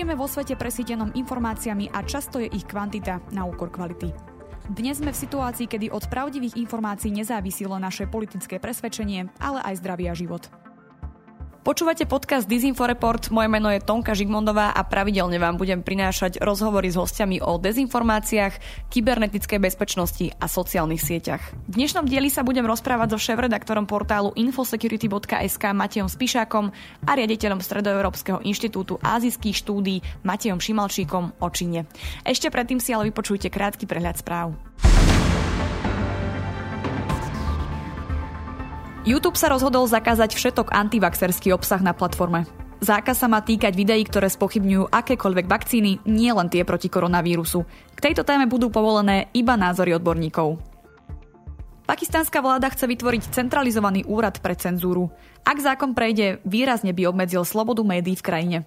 Žijeme vo svete presítenom informáciami a často je ich kvantita na úkor kvality. Dnes sme v situácii, kedy od pravdivých informácií nezávisilo naše politické presvedčenie, ale aj zdravý a život. Počúvate podcast Disinforeport, moje meno je Tonka Žigmondová a pravidelne vám budem prinášať rozhovory s hostiami o dezinformáciách, kybernetickej bezpečnosti a sociálnych sieťach. V dnešnom dieli sa budem rozprávať so šéf-redaktorom portálu infosecurity.sk Matejom Spišákom a riaditeľom Stredoeurópskeho inštitútu ázijských štúdí Matejom Šimalčíkom o Číne. Ešte predtým si ale vypočujte krátky prehľad správ. YouTube sa rozhodol zakázať všetok antivaxerský obsah na platforme. Zákaz sa má týkať videí, ktoré spochybňujú akékoľvek vakcíny, nie len tie proti koronavírusu. K tejto téme budú povolené iba názory odborníkov. Pakistánska vláda chce vytvoriť centralizovaný úrad pre cenzúru. Ak zákon prejde, výrazne by obmedzil slobodu médií v krajine.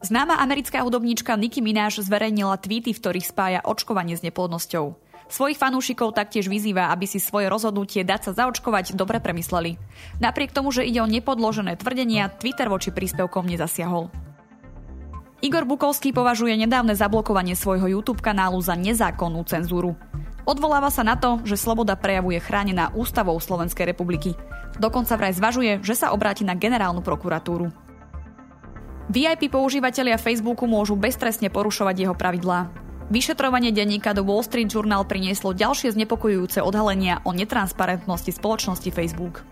Známa americká hudobníčka Nicki Minaj zverejnila tweety, v ktorých spája očkovanie s neplodnosťou. Svojich fanúšikov taktiež vyzýva, aby si svoje rozhodnutie dať sa zaočkovať dobre premysleli. Napriek tomu, že ide o nepodložené tvrdenia, Twitter voči príspevkom nezasiahol. Igor Bukovský považuje nedávne zablokovanie svojho YouTube kanálu za nezákonnú cenzúru. Odvoláva sa na to, že sloboda prejavu je chránená ústavou Slovenskej republiky. Dokonca vraj zvažuje, že sa obráti na generálnu prokuratúru. VIP používateľia Facebooku môžu beztrestne porušovať jeho pravidlá. Vyšetrovanie denníka do Wall Street Journal prinieslo ďalšie znepokojujúce odhalenia o netransparentnosti spoločnosti Facebook.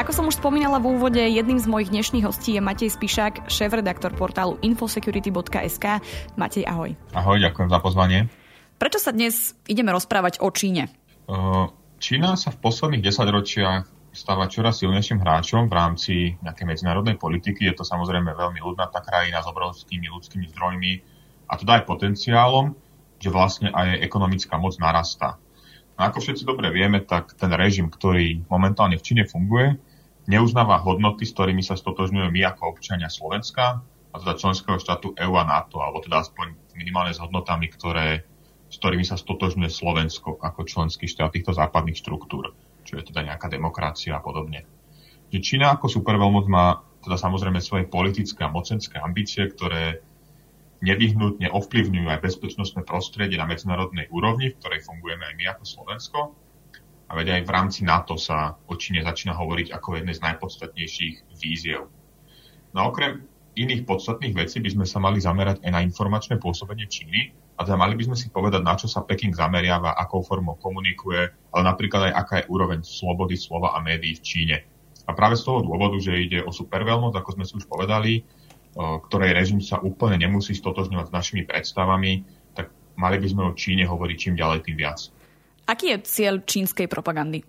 Ako som už spomínala v úvode, jedným z mojich dnešných hostí je Matej Spišák, šéf-redaktor portálu infosecurity.sk. Matej, ahoj. Ahoj, ďakujem za pozvanie. Prečo sa dnes ideme rozprávať o Číne? Čína sa v posledných desaťročiach stáva čoraz silnejším hráčom v rámci nejakej medzinárodnej politiky. Je to samozrejme veľmi ľudnatá krajina s obrovskými ľudskými zdrojmi a teda aj potenciálom, že vlastne aj ekonomická moc narastá. No ako všetci dobre vieme, tak ten režim, ktorý momentálne v Číne funguje, neuznáva hodnoty, s ktorými sa stotožňujeme my ako občania Slovenska, a teda členského štátu EU a NATO, alebo teda aspoň minimálne s hodnotami, ktoré, s ktorými sa stotožňuje Slovensko ako členský štát týchto západných štruktúr čo je teda nejaká demokracia a podobne. Že Čína ako superveľmoc má teda samozrejme svoje politické a mocenské ambície, ktoré nevyhnutne ovplyvňujú aj bezpečnostné prostredie na medzinárodnej úrovni, v ktorej fungujeme aj my ako Slovensko. A veď aj v rámci NATO sa o Číne začína hovoriť ako jednej z najpodstatnejších víziev. No a okrem iných podstatných vecí by sme sa mali zamerať aj na informačné pôsobenie Číny, a teda mali by sme si povedať, na čo sa Peking zameriava, akou formou komunikuje, ale napríklad aj aká je úroveň slobody slova a médií v Číne. A práve z toho dôvodu, že ide o superveľmoc, ako sme si už povedali, ktorej režim sa úplne nemusí stotožňovať s našimi predstavami, tak mali by sme o Číne hovoriť čím ďalej, tým viac. Aký je cieľ čínskej propagandy?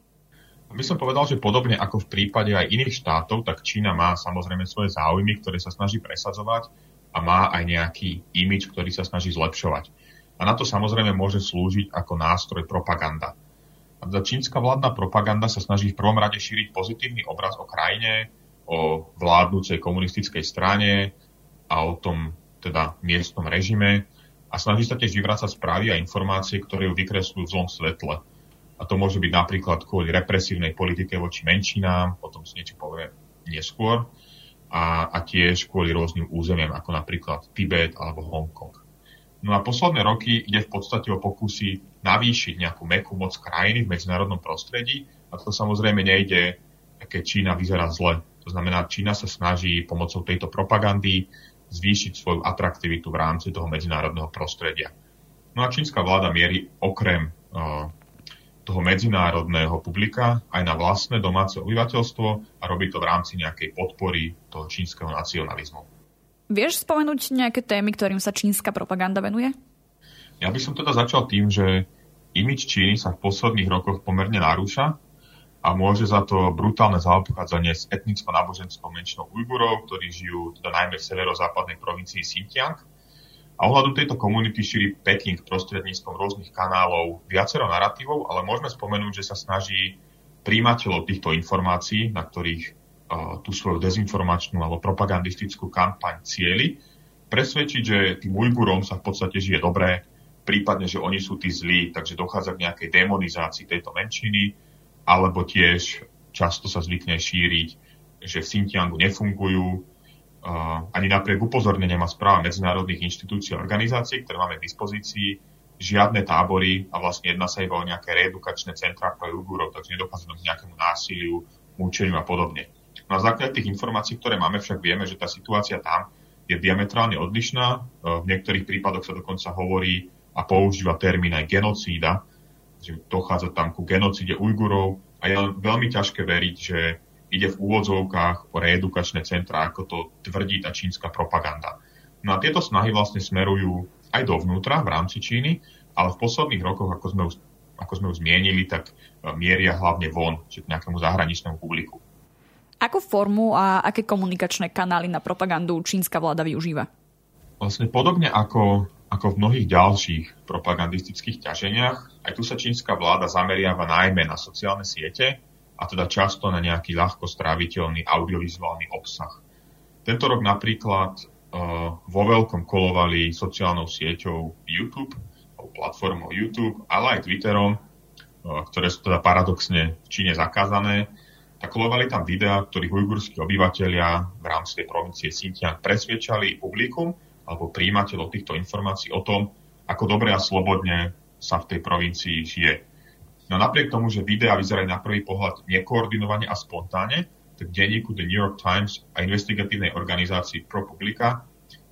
My som povedal, že podobne ako v prípade aj iných štátov, tak Čína má samozrejme svoje záujmy, ktoré sa snaží presadzovať a má aj nejaký imič, ktorý sa snaží zlepšovať. A na to samozrejme môže slúžiť ako nástroj propaganda. A teda čínska vládna propaganda sa snaží v prvom rade šíriť pozitívny obraz o krajine, o vládnúcej komunistickej strane a o tom teda miestnom režime a snaží sa tiež vyvrácať správy a informácie, ktoré ju vykresľujú v zlom svetle. A to môže byť napríklad kvôli represívnej politike voči menšinám, o tom si niečo povie neskôr, a, a tiež kvôli rôznym územiam, ako napríklad Tibet alebo Hongkong. No a posledné roky ide v podstate o pokusy navýšiť nejakú mekú moc krajiny v medzinárodnom prostredí a to samozrejme nejde, keď Čína vyzerá zle. To znamená, Čína sa snaží pomocou tejto propagandy zvýšiť svoju atraktivitu v rámci toho medzinárodného prostredia. No a čínska vláda mierí okrem uh, toho medzinárodného publika aj na vlastné domáce obyvateľstvo a robí to v rámci nejakej podpory toho čínskeho nacionalizmu. Vieš spomenúť nejaké témy, ktorým sa čínska propaganda venuje? Ja by som teda začal tým, že imič Číny sa v posledných rokoch pomerne narúša a môže za to brutálne zaobchádzanie s etnicko-náboženskou menšinou Ujgurov, ktorí žijú teda najmä v severozápadnej provincii Xinjiang a ohľadom tejto komunity šíri Peking prostredníctvom rôznych kanálov viacero narratívov, ale môžeme spomenúť, že sa snaží príjimateľov týchto informácií, na ktorých uh, tú svoju dezinformačnú alebo propagandistickú kampaň cieli, presvedčiť, že tým Ujgurom sa v podstate žije dobré, prípadne, že oni sú tí zlí, takže dochádza k nejakej demonizácii tejto menšiny, alebo tiež často sa zvykne šíriť, že v Xinjiangu nefungujú, ani napriek upozorneniam a správam medzinárodných inštitúcií a organizácií, ktoré máme k dispozícii, žiadne tábory a vlastne jedná sa iba o nejaké reedukačné centrá pre Ujgurov, takže nedochádza k nejakému násiliu, mučeniu a podobne. Na základe tých informácií, ktoré máme, však vieme, že tá situácia tam je diametrálne odlišná. E, v niektorých prípadoch sa dokonca hovorí a používa termín aj genocída, že dochádza tam ku genocíde Ujgurov a je veľmi ťažké veriť, že ide v úvodzovkách o reedukačné centra, ako to tvrdí tá čínska propaganda. No a tieto snahy vlastne smerujú aj dovnútra v rámci Číny, ale v posledných rokoch, ako sme už, ako sme už zmienili, tak e, mieria hlavne von, čiže k nejakému zahraničnému publiku. Akú formu a aké komunikačné kanály na propagandu čínska vláda využíva? Vlastne podobne ako, ako v mnohých ďalších propagandistických ťaženiach, aj tu sa čínska vláda zameriava najmä na sociálne siete, a teda často na nejaký ľahko stráviteľný audiovizuálny obsah. Tento rok napríklad uh, vo veľkom kolovali sociálnou sieťou YouTube, platformou YouTube, ale aj Twitterom, uh, ktoré sú teda paradoxne v Číne zakázané, tak kolovali tam videá, ktorých ujgurskí obyvateľia v rámci provincie Xinjiang presviečali publikum alebo príjimateľov týchto informácií o tom, ako dobre a slobodne sa v tej provincii žije No napriek tomu, že videá vyzerajú na prvý pohľad nekoordinovane a spontánne, tak denníku The New York Times a investigatívnej organizácii ProPublica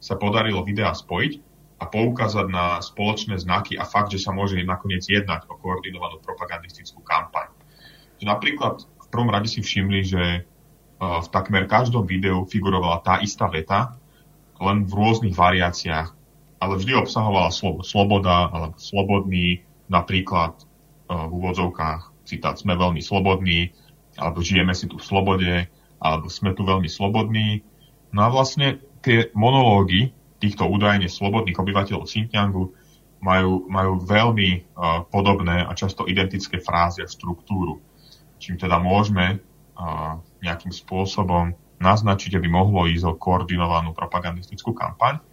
sa podarilo videá spojiť a poukázať na spoločné znaky a fakt, že sa môže nakoniec jednať o koordinovanú propagandistickú kampaň. Že napríklad v prvom rade si všimli, že e, v takmer každom videu figurovala tá istá veta, len v rôznych variáciách, ale vždy obsahovala slovo sloboda alebo slobodný, napríklad v úvodzovkách citát sme veľmi slobodní, alebo žijeme si tu v slobode, alebo sme tu veľmi slobodní. No a vlastne tie monológy týchto údajne slobodných obyvateľov Xinjiangu majú, majú veľmi uh, podobné a často identické frázy a štruktúru. Čím teda môžeme uh, nejakým spôsobom naznačiť, aby mohlo ísť o koordinovanú propagandistickú kampaň.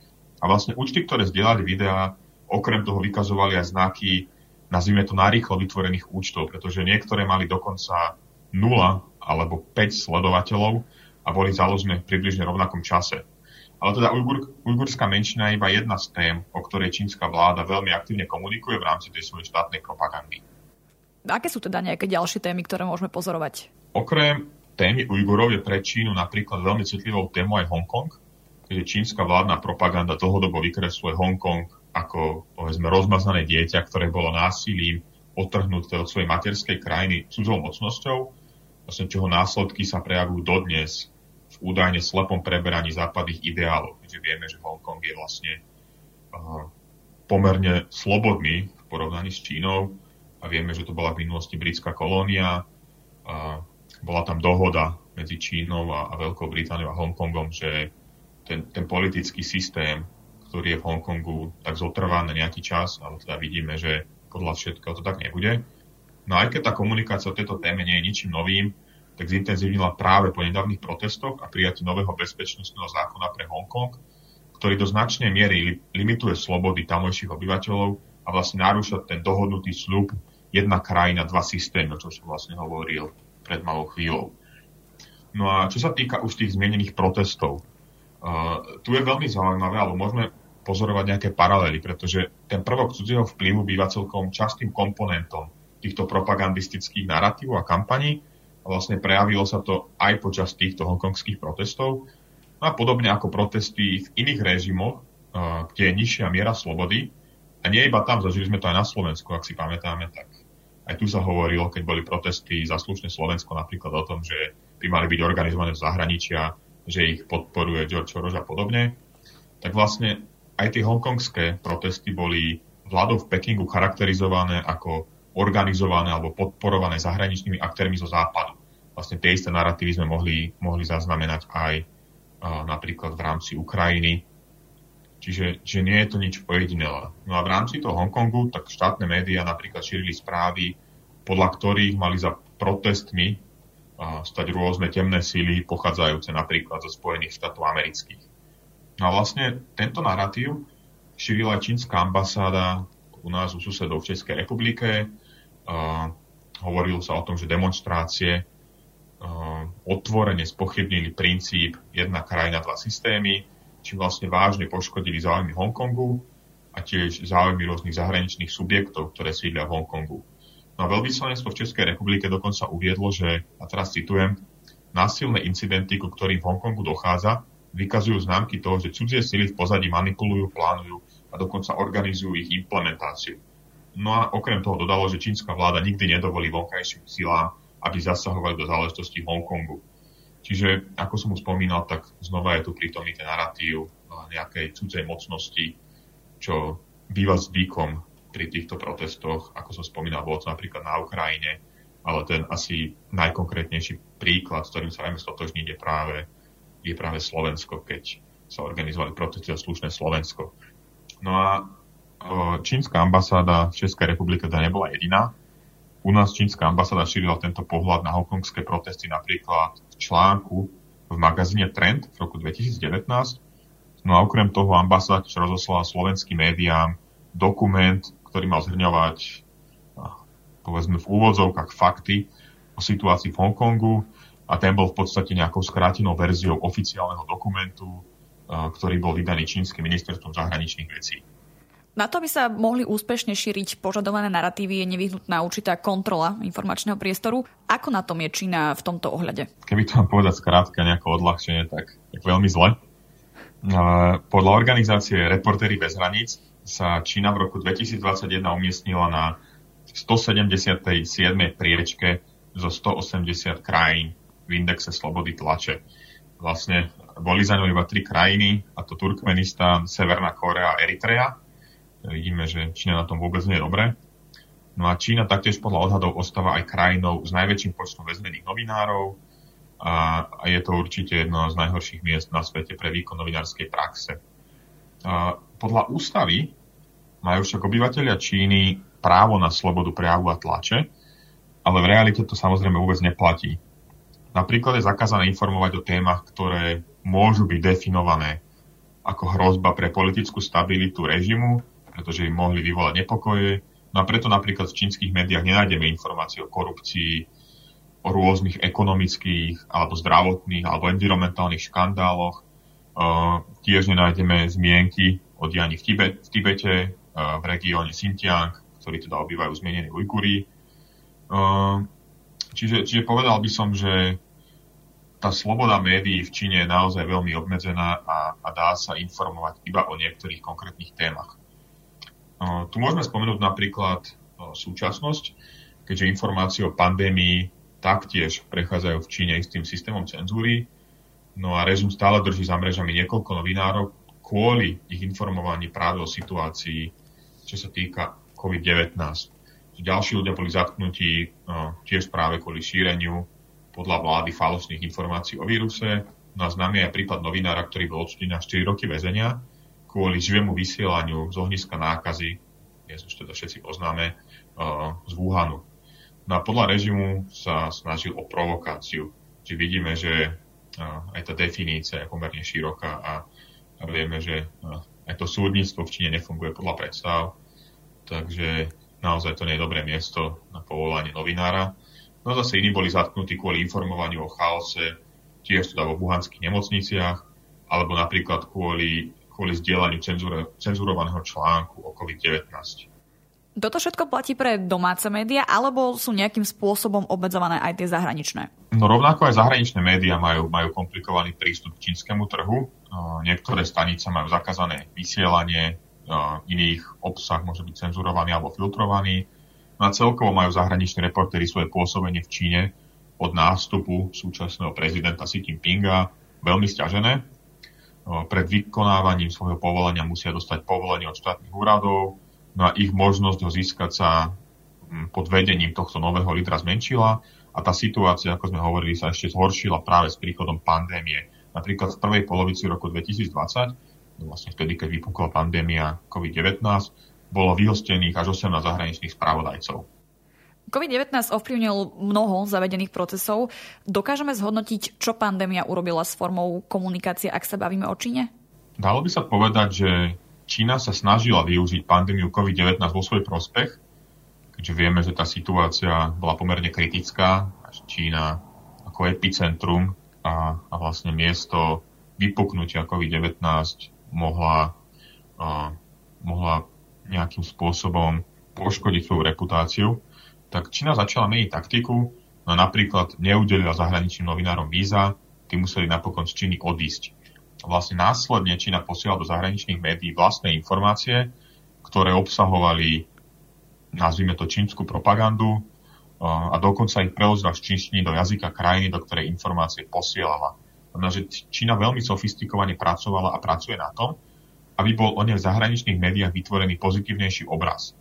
A vlastne účty, ktoré zdieľali videá, okrem toho vykazovali aj znaky nazvime to narýchlo vytvorených účtov, pretože niektoré mali dokonca 0 alebo 5 sledovateľov a boli založené v približne rovnakom čase. Ale teda ujgur, ujgurská menšina je iba jedna z tém, o ktorej čínska vláda veľmi aktívne komunikuje v rámci tej svojej štátnej propagandy. Aké sú teda nejaké ďalšie témy, ktoré môžeme pozorovať? Okrem témy Ujgurov je pre Čínu napríklad veľmi citlivou témou aj Hongkong, keďže čínska vládna propaganda dlhodobo vykresluje Hongkong ako povedzme rozmazané dieťa, ktoré bolo násilím otrhnuté od svojej materskej krajiny cudzou mocnosťou, vlastne čoho následky sa prejavujú dodnes v údajne slepom preberaní západných ideálov. Keďže vieme, že Hongkong je vlastne uh, pomerne slobodný v porovnaní s Čínou a vieme, že to bola v minulosti britská kolónia. Uh, bola tam dohoda medzi Čínou a, a Veľkou Britániou a Hongkongom, že ten, ten politický systém ktorý je v Hongkongu tak zotrvá na nejaký čas, ale teda vidíme, že podľa všetkého to tak nebude. No aj keď tá komunikácia o tejto téme nie je ničím novým, tak zintenzívnila práve po nedávnych protestoch a prijatí nového bezpečnostného zákona pre Hongkong, ktorý do značnej miery limituje slobody tamojších obyvateľov a vlastne narúša ten dohodnutý sľub jedna krajina, dva systémy, o čo som vlastne hovoril pred malou chvíľou. No a čo sa týka už tých zmienených protestov, uh, tu je veľmi zaujímavé, alebo môžeme pozorovať nejaké paralely, pretože ten prvok cudzieho vplyvu býva celkom častým komponentom týchto propagandistických narratívov a kampaní. A vlastne prejavilo sa to aj počas týchto hongkongských protestov. No a podobne ako protesty v iných režimoch, kde je nižšia miera slobody. A nie iba tam, zažili sme to aj na Slovensku, ak si pamätáme, tak aj tu sa hovorilo, keď boli protesty za slušné Slovensko napríklad o tom, že by mali byť organizované v zahraničia, že ich podporuje George Soros a podobne. Tak vlastne aj tie hongkongské protesty boli vládou v Pekingu charakterizované ako organizované alebo podporované zahraničnými aktérmi zo západu. Vlastne tie isté narratívy sme mohli, mohli zaznamenať aj uh, napríklad v rámci Ukrajiny. Čiže že nie je to nič pojedinelé. No a v rámci toho Hongkongu tak štátne médiá napríklad šírili správy, podľa ktorých mali za protestmi uh, stať rôzne temné síly pochádzajúce napríklad zo Spojených štátov amerických. No a vlastne tento narratív šírila čínska ambasáda u nás u susedov v Českej republike. Uh, hovorilo sa o tom, že demonstrácie otvorene spochybnili princíp jedna krajina, dva systémy, či vlastne vážne poškodili záujmy Hongkongu a tiež záujmy rôznych zahraničných subjektov, ktoré sídlia v Hongkongu. No a veľvyslanectvo v Českej republike dokonca uviedlo, že, a teraz citujem, násilné incidenty, ku ktorým v Hongkongu dochádza, vykazujú známky toho, že cudzie sily v pozadí manipulujú, plánujú a dokonca organizujú ich implementáciu. No a okrem toho dodalo, že čínska vláda nikdy nedovolí vonkajším silám aby zasahovali do záležitosti Hongkongu. Čiže, ako som už spomínal, tak znova je tu prítomný ten narratív nejakej cudzej mocnosti, čo býva zvykom pri týchto protestoch, ako som spomínal, bolo to napríklad na Ukrajine, ale ten asi najkonkrétnejší príklad, s ktorým sa vieme stotožniť, je práve, je práve Slovensko, keď sa organizovali protesty za slušné Slovensko. No a čínska ambasáda v Českej republike teda nebola jediná. U nás čínska ambasáda šírila tento pohľad na hongkongské protesty napríklad v článku v magazíne Trend v roku 2019. No a okrem toho ambasáda rozoslala slovenským médiám dokument, ktorý mal zhrňovať povedzme v úvodzovkách fakty o situácii v Hongkongu a ten bol v podstate nejakou skrátenou verziou oficiálneho dokumentu, ktorý bol vydaný čínskym ministerstvom zahraničných vecí. Na to, aby sa mohli úspešne šíriť požadované narratívy, je nevyhnutná určitá kontrola informačného priestoru. Ako na tom je Čína v tomto ohľade? Keby to mám povedať skrátka nejako odľahčenie, tak, tak veľmi zle. Podľa organizácie Reportéry bez hraníc sa Čína v roku 2021 umiestnila na 177. priečke zo 180 krajín v indexe slobody tlače. Vlastne boli za ňou iba tri krajiny, a to Turkmenistan, Severná Korea a Eritrea Vidíme, že Čína na tom vôbec nie je dobre. No a Čína taktiež podľa odhadov ostáva aj krajinou s najväčším počtom väznených novinárov a, a je to určite jedno z najhorších miest na svete pre výkon novinárskej praxe. A podľa ústavy majú však obyvateľia Číny právo na slobodu prejavu a tlače, ale v realite to samozrejme vôbec neplatí. Napríklad je zakázané informovať o témach, ktoré môžu byť definované ako hrozba pre politickú stabilitu režimu pretože im mohli vyvolať nepokoje. No a preto napríklad v čínskych médiách nenájdeme informácie o korupcii, o rôznych ekonomických alebo zdravotných alebo environmentálnych škandáloch. Uh, tiež nenájdeme zmienky o dianí v, Tibet, v Tibete, uh, v regióne Xinjiang, ktorí teda obývajú zmienení Ujguri. Uh, čiže, čiže povedal by som, že tá sloboda médií v Číne je naozaj veľmi obmedzená a, a dá sa informovať iba o niektorých konkrétnych témach. Tu môžeme spomenúť napríklad súčasnosť, keďže informácie o pandémii taktiež prechádzajú v Číne istým systémom cenzúry. No a režim stále drží za mrežami niekoľko novinárov kvôli ich informovaní práve o situácii, čo sa týka COVID-19. Ďalší ľudia boli zatknutí tiež práve kvôli šíreniu podľa vlády falošných informácií o víruse. No a známy aj prípad novinára, ktorý bol odsudený na 4 roky väzenia kvôli živému vysielaniu z ohniska nákazy, dnes už teda všetci poznáme, uh, z Wuhanu. No a podľa režimu sa snažil o provokáciu. Čiže vidíme, že uh, aj tá definícia je pomerne široká a, vieme, že aj to súdnictvo v Číne nefunguje podľa predstav, takže naozaj to nie je dobré miesto na povolanie novinára. No zase iní boli zatknutí kvôli informovaniu o chaose, tiež teda vo buhanských nemocniciach, alebo napríklad kvôli kvôli zdieľaniu cenzurovaného článku o COVID-19. Toto všetko platí pre domáce médiá, alebo sú nejakým spôsobom obmedzované aj tie zahraničné? No rovnako aj zahraničné médiá majú, majú komplikovaný prístup k čínskemu trhu. Niektoré stanice majú zakázané vysielanie, iných obsah môže byť cenzurovaný alebo filtrovaný. No a celkovo majú zahraniční reportéry svoje pôsobenie v Číne od nástupu súčasného prezidenta Xi Jinpinga veľmi stiažené pred vykonávaním svojho povolenia musia dostať povolenie od štátnych úradov, no a ich možnosť ho získať sa pod vedením tohto nového lídra zmenšila a tá situácia, ako sme hovorili, sa ešte zhoršila práve s príchodom pandémie. Napríklad v prvej polovici roku 2020, no vlastne vtedy, keď vypukla pandémia COVID-19, bolo vyhostených až 18 zahraničných spravodajcov. COVID-19 ovplyvnil mnoho zavedených procesov. Dokážeme zhodnotiť, čo pandémia urobila s formou komunikácie, ak sa bavíme o Číne? Dalo by sa povedať, že Čína sa snažila využiť pandémiu COVID-19 vo svoj prospech, keďže vieme, že tá situácia bola pomerne kritická, Čína ako epicentrum a, a vlastne miesto vypuknutia COVID-19 mohla, a, mohla nejakým spôsobom poškodiť svoju reputáciu, tak Čína začala meniť taktiku, no napríklad neudelila zahraničným novinárom víza, tí museli napokon z Číny odísť. Vlastne následne Čína posiela do zahraničných médií vlastné informácie, ktoré obsahovali, nazvime to čínsku propagandu, a dokonca ich preložila z čínštiny do jazyka krajiny, do ktorej informácie posielala. Znamená, že Čína veľmi sofistikovane pracovala a pracuje na tom, aby bol o nej v zahraničných médiách vytvorený pozitívnejší obraz.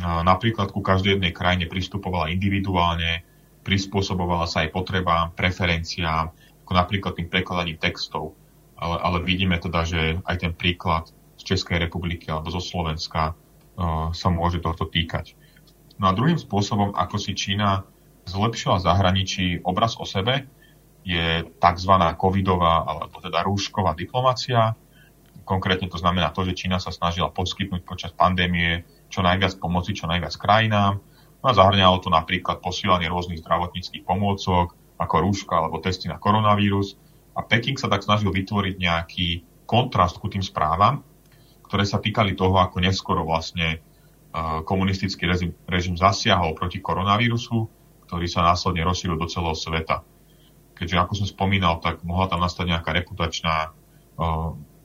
Napríklad ku každej jednej krajine pristupovala individuálne, prispôsobovala sa aj potrebám, preferenciám, ako napríklad tým prekladaním textov. Ale, ale vidíme teda, že aj ten príklad z Českej republiky alebo zo Slovenska uh, sa môže tohto týkať. No a druhým spôsobom, ako si Čína zlepšila zahraničí obraz o sebe, je tzv. covidová alebo teda rúšková diplomácia. Konkrétne to znamená to, že Čína sa snažila poskytnúť počas pandémie čo najviac pomoci, čo najviac krajinám. No a zahrňalo to napríklad posílanie rôznych zdravotníckých pomôcok, ako rúška alebo testy na koronavírus. A Peking sa tak snažil vytvoriť nejaký kontrast ku tým správam, ktoré sa týkali toho, ako neskoro vlastne komunistický režim, režim zasiahol proti koronavírusu, ktorý sa následne rozšíril do celého sveta. Keďže, ako som spomínal, tak mohla tam nastať nejaká reputačná,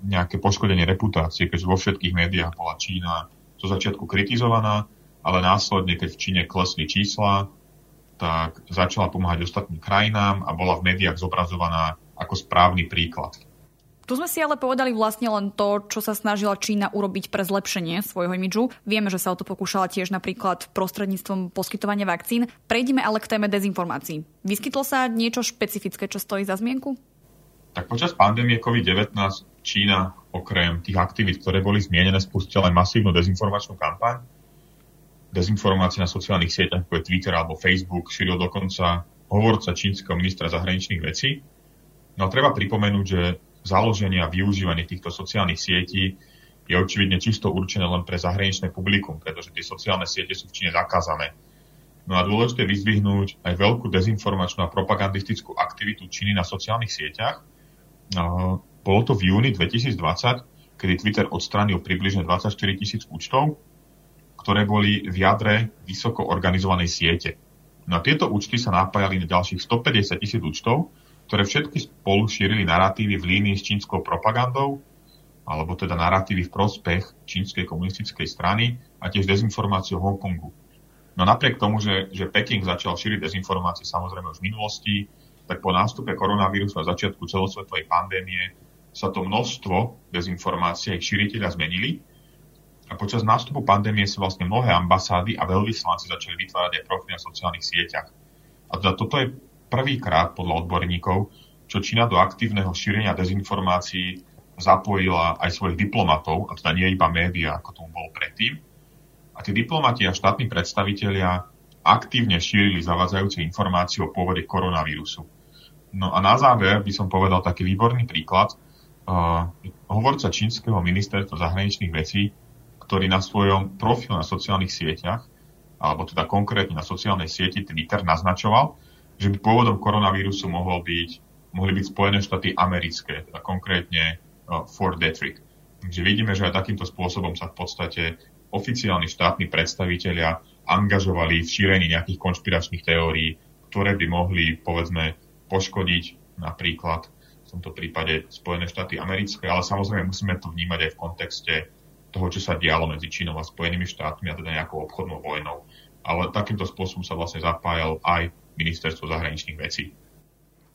nejaké poškodenie reputácie, keďže vo všetkých médiách bola Čína zo začiatku kritizovaná, ale následne, keď v Číne klesli čísla, tak začala pomáhať ostatným krajinám a bola v médiách zobrazovaná ako správny príklad. Tu sme si ale povedali vlastne len to, čo sa snažila Čína urobiť pre zlepšenie svojho imidžu. Vieme, že sa o to pokúšala tiež napríklad prostredníctvom poskytovania vakcín. Prejdime ale k téme dezinformácií. Vyskytlo sa niečo špecifické, čo stojí za zmienku? Tak počas pandémie COVID-19 Čína okrem tých aktivít, ktoré boli zmienené, spustila aj masívnu dezinformačnú kampaň. Dezinformácie na sociálnych sieťach, ako je Twitter alebo Facebook, šíril dokonca hovorca čínskeho ministra zahraničných vecí. No a treba pripomenúť, že založenie a využívanie týchto sociálnych sietí je očividne čisto určené len pre zahraničné publikum, pretože tie sociálne siete sú v Číne zakázané. No a dôležité je vyzdvihnúť aj veľkú dezinformačnú a propagandistickú aktivitu Číny na sociálnych sieťach. Bolo to v júni 2020, kedy Twitter odstránil približne 24 tisíc účtov, ktoré boli v jadre vysoko organizovanej siete. No a tieto účty sa napájali na ďalších 150 tisíc účtov, ktoré všetky spolu šírili narratívy v línii s čínskou propagandou, alebo teda narratívy v prospech čínskej komunistickej strany a tiež dezinformáciu o Hongkongu. No napriek tomu, že, že Peking začal šíriť dezinformácie samozrejme už v minulosti, tak po nástupe koronavírusu a začiatku celosvetovej pandémie sa to množstvo dezinformácií ich šíriteľa zmenili a počas nástupu pandémie sa vlastne mnohé ambasády a veľvyslanci začali vytvárať aj profily na sociálnych sieťach. A teda toto je prvýkrát podľa odborníkov, čo Čína do aktívneho šírenia dezinformácií zapojila aj svojich diplomatov, a teda nie iba médiá, ako tomu bolo predtým. A tí diplomati a štátni predstavitelia aktívne šírili zavádzajúce informácie o pôvode koronavírusu. No a na záver by som povedal taký výborný príklad. Uh, hovorca čínskeho ministerstva zahraničných vecí, ktorý na svojom profile na sociálnych sieťach, alebo teda konkrétne na sociálnej sieti Twitter naznačoval, že by pôvodom koronavírusu mohol byť, mohli byť Spojené štáty americké, teda konkrétne uh, Fort Detrick. Takže vidíme, že aj takýmto spôsobom sa v podstate oficiálni štátni predstavitelia angažovali v šírení nejakých konšpiračných teórií, ktoré by mohli, povedzme, poškodiť napríklad v tomto prípade Spojené štáty americké, ale samozrejme musíme to vnímať aj v kontexte toho, čo sa dialo medzi Čínou a Spojenými štátmi a teda nejakou obchodnou vojnou. Ale takýmto spôsobom sa vlastne zapájal aj ministerstvo zahraničných vecí.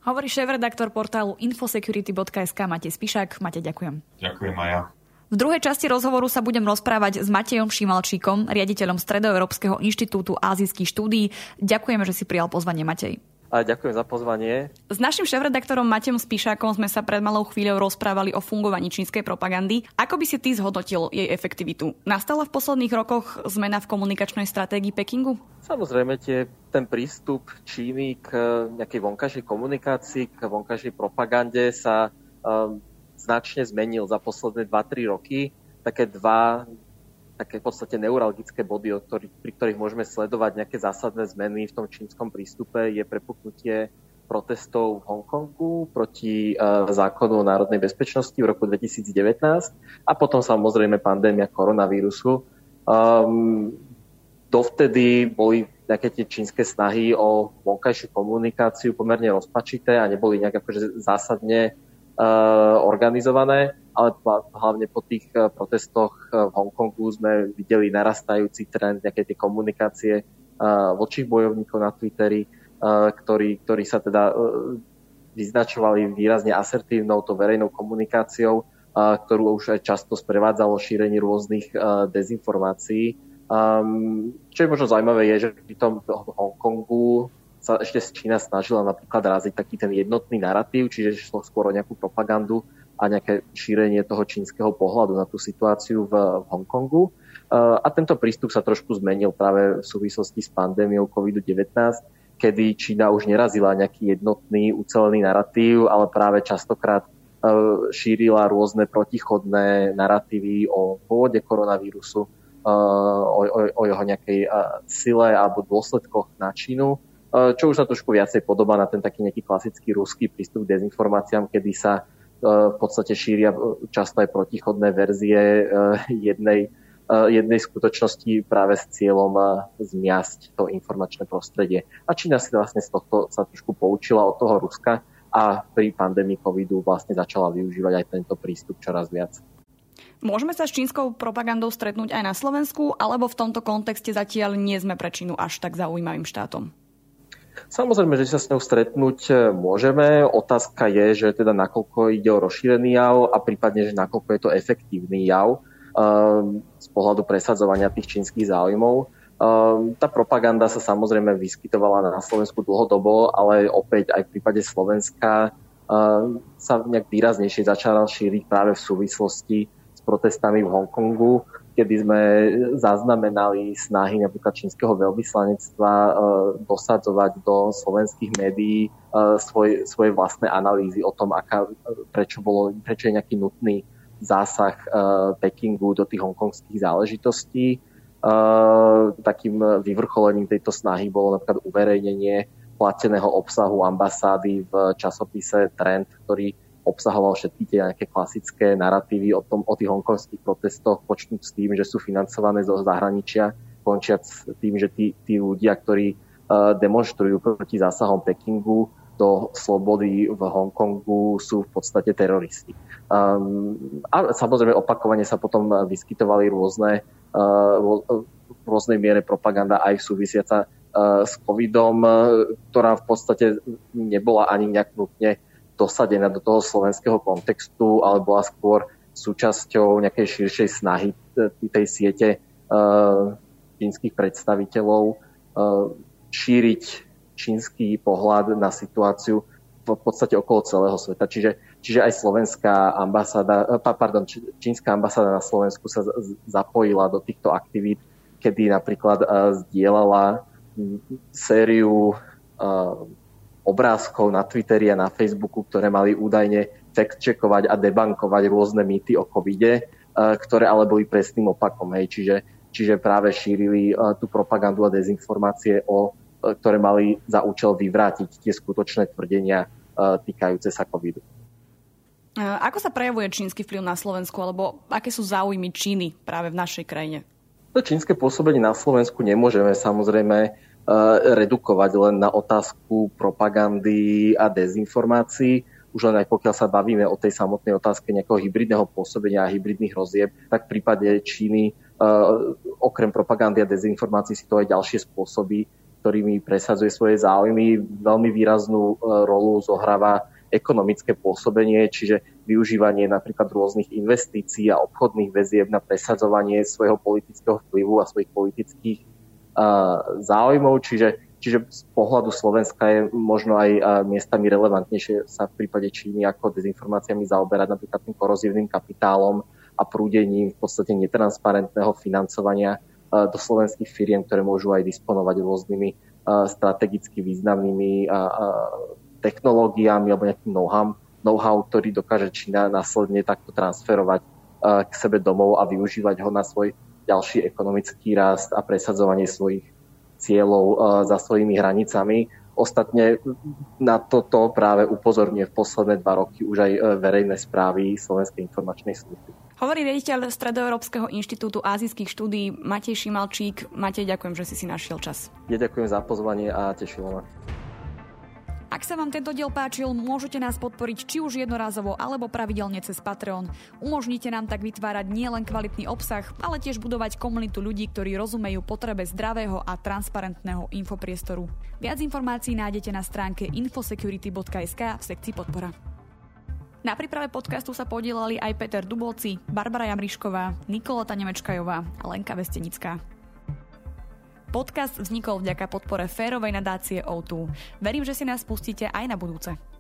Hovorí šéf-redaktor portálu infosecurity.sk Matej Spišák. Matej, ďakujem. Ďakujem, Maja. V druhej časti rozhovoru sa budem rozprávať s Matejom Šimalčíkom, riaditeľom Stredoeurópskeho inštitútu azijských štúdií. Ďakujeme, že si prijal pozvanie, Matej. A ďakujem za pozvanie. S našim šéf-redaktorom Matejom Spíšakom sme sa pred malou chvíľou rozprávali o fungovaní čínskej propagandy. Ako by si ty zhodnotil jej efektivitu? Nastala v posledných rokoch zmena v komunikačnej stratégii Pekingu? Samozrejme, tie, ten prístup Číny k nejakej vonkajšej komunikácii, k vonkajšej propagande sa um, značne zmenil za posledné 2-3 roky. Také dva také v podstate neuralgické body, ktorý, pri ktorých môžeme sledovať nejaké zásadné zmeny v tom čínskom prístupe, je prepuknutie protestov v Hongkongu proti zákonu o národnej bezpečnosti v roku 2019 a potom samozrejme pandémia koronavírusu. Um, dovtedy boli nejaké tie čínske snahy o vonkajšiu komunikáciu pomerne rozpačité a neboli nejak akože zásadne uh, organizované, ale hlavne po tých uh, protestoch uh, v Hongkongu sme videli narastajúci trend nejaké tie komunikácie vočích bojovníkov na Twitteri, ktorí, ktorí sa teda vyznačovali výrazne asertívnou to verejnou komunikáciou, ktorú už aj často sprevádzalo šírenie rôznych dezinformácií. Um, čo je možno zaujímavé je, že pri tom Hongkongu sa ešte Čína snažila napríklad raziť taký ten jednotný narratív, čiže šlo skôr o nejakú propagandu a nejaké šírenie toho čínskeho pohľadu na tú situáciu v, v Hongkongu. Uh, a tento prístup sa trošku zmenil práve v súvislosti s pandémiou COVID-19, kedy Čína už nerazila nejaký jednotný, ucelený narratív, ale práve častokrát uh, šírila rôzne protichodné narratívy o pôvode koronavírusu, o, o, o jeho nejakej sile alebo dôsledkoch na Čínu, čo už sa trošku viacej podobá na ten taký nejaký klasický ruský prístup k dezinformáciám, kedy sa v podstate šíria často aj protichodné verzie jednej, jednej skutočnosti práve s cieľom zmiasť to informačné prostredie. A Čína si vlastne z tohto sa trošku poučila od toho Ruska a pri pandémii covidu vlastne začala využívať aj tento prístup čoraz viac. Môžeme sa s čínskou propagandou stretnúť aj na Slovensku, alebo v tomto kontexte zatiaľ nie sme pre Čínu až tak zaujímavým štátom? Samozrejme, že sa s ňou stretnúť e, môžeme. Otázka je, že teda nakoľko ide o rozšírený jav a prípadne, že nakoľko je to efektívny jav um, z pohľadu presadzovania tých čínskych záujmov. Um, tá propaganda sa samozrejme vyskytovala na Slovensku dlhodobo, ale opäť aj v prípade Slovenska sa nejak výraznejšie začala šíriť práve v súvislosti protestami v Hongkongu, kedy sme zaznamenali snahy napríklad čínskeho veľvyslanectva e, dosadzovať do slovenských médií e, svoj, svoje vlastné analýzy o tom, aká, prečo, bolo, prečo je nejaký nutný zásah e, Pekingu do tých hongkongských záležitostí. Takým vyvrcholením tejto snahy bolo napríklad uverejnenie plateného obsahu ambasády v časopise Trend, ktorý obsahoval všetky tie nejaké klasické narratívy o, tom, o tých hongkonských protestoch, počnúť s tým, že sú financované zo zahraničia, končiac tým, že tí, tí ľudia, ktorí uh, demonstrujú proti zásahom Pekingu do slobody v Hongkongu, sú v podstate teroristi. Um, a samozrejme opakovane sa potom vyskytovali rôzne uh, v rôznej miere propaganda aj súvisiaca uh, s covidom, ktorá v podstate nebola ani nejak nutne dosadená do toho slovenského kontextu, ale bola skôr súčasťou nejakej širšej snahy tej siete uh, čínskych predstaviteľov uh, šíriť čínsky pohľad na situáciu v podstate okolo celého sveta. Čiže, čiže aj slovenská ambasáda, pardon, čínska ambasáda na Slovensku sa zapojila do týchto aktivít, kedy napríklad zdieľala sériu obrázkov na Twitteri a na Facebooku, ktoré mali údajne fact-checkovať a debankovať rôzne mýty o covide, e, ktoré ale boli presným opakom. Hej. Čiže, čiže práve šírili e, tú propagandu a dezinformácie, o, e, ktoré mali za účel vyvrátiť tie skutočné tvrdenia týkajúce sa covidu. Ako sa prejavuje čínsky vplyv na Slovensku, alebo aké sú záujmy Číny práve v našej krajine? To čínske pôsobenie na Slovensku nemôžeme samozrejme redukovať len na otázku propagandy a dezinformácií. Už len aj pokiaľ sa bavíme o tej samotnej otázke nejakého hybridného pôsobenia a hybridných rozieb, tak v prípade Číny eh, okrem propagandy a dezinformácií si to aj ďalšie spôsoby, ktorými presadzuje svoje záujmy. Veľmi výraznú eh, rolu zohráva ekonomické pôsobenie, čiže využívanie napríklad rôznych investícií a obchodných väzieb na presadzovanie svojho politického vplyvu a svojich politických záujmov, čiže, čiže z pohľadu Slovenska je možno aj miestami relevantnejšie sa v prípade Číny ako dezinformáciami zaoberať napríklad tým korozívnym kapitálom a prúdením v podstate netransparentného financovania do slovenských firiem, ktoré môžu aj disponovať rôznymi strategicky významnými technológiami alebo nejakým know-how, know-how, ktorý dokáže Čína následne takto transferovať k sebe domov a využívať ho na svoj ďalší ekonomický rast a presadzovanie svojich cieľov uh, za svojimi hranicami. Ostatne na toto práve upozorňuje v posledné dva roky už aj verejné správy Slovenskej informačnej služby. Hovorí riaditeľ Stredoeurópskeho inštitútu azijských štúdí Matej Šimalčík. Matej, ďakujem, že si si našiel čas. Ja ďakujem za pozvanie a tešilo ma. Ak sa vám tento diel páčil, môžete nás podporiť či už jednorázovo alebo pravidelne cez Patreon. Umožnite nám tak vytvárať nielen kvalitný obsah, ale tiež budovať komunitu ľudí, ktorí rozumejú potrebe zdravého a transparentného infopriestoru. Viac informácií nájdete na stránke infosecurity.sk v sekcii podpora. Na príprave podcastu sa podielali aj Peter Dubovci, Barbara Jamrišková, Nikolota Nemečkajová a Lenka Vestenická. Podcast vznikol vďaka podpore férovej nadácie O2. Verím, že si nás pustíte aj na budúce.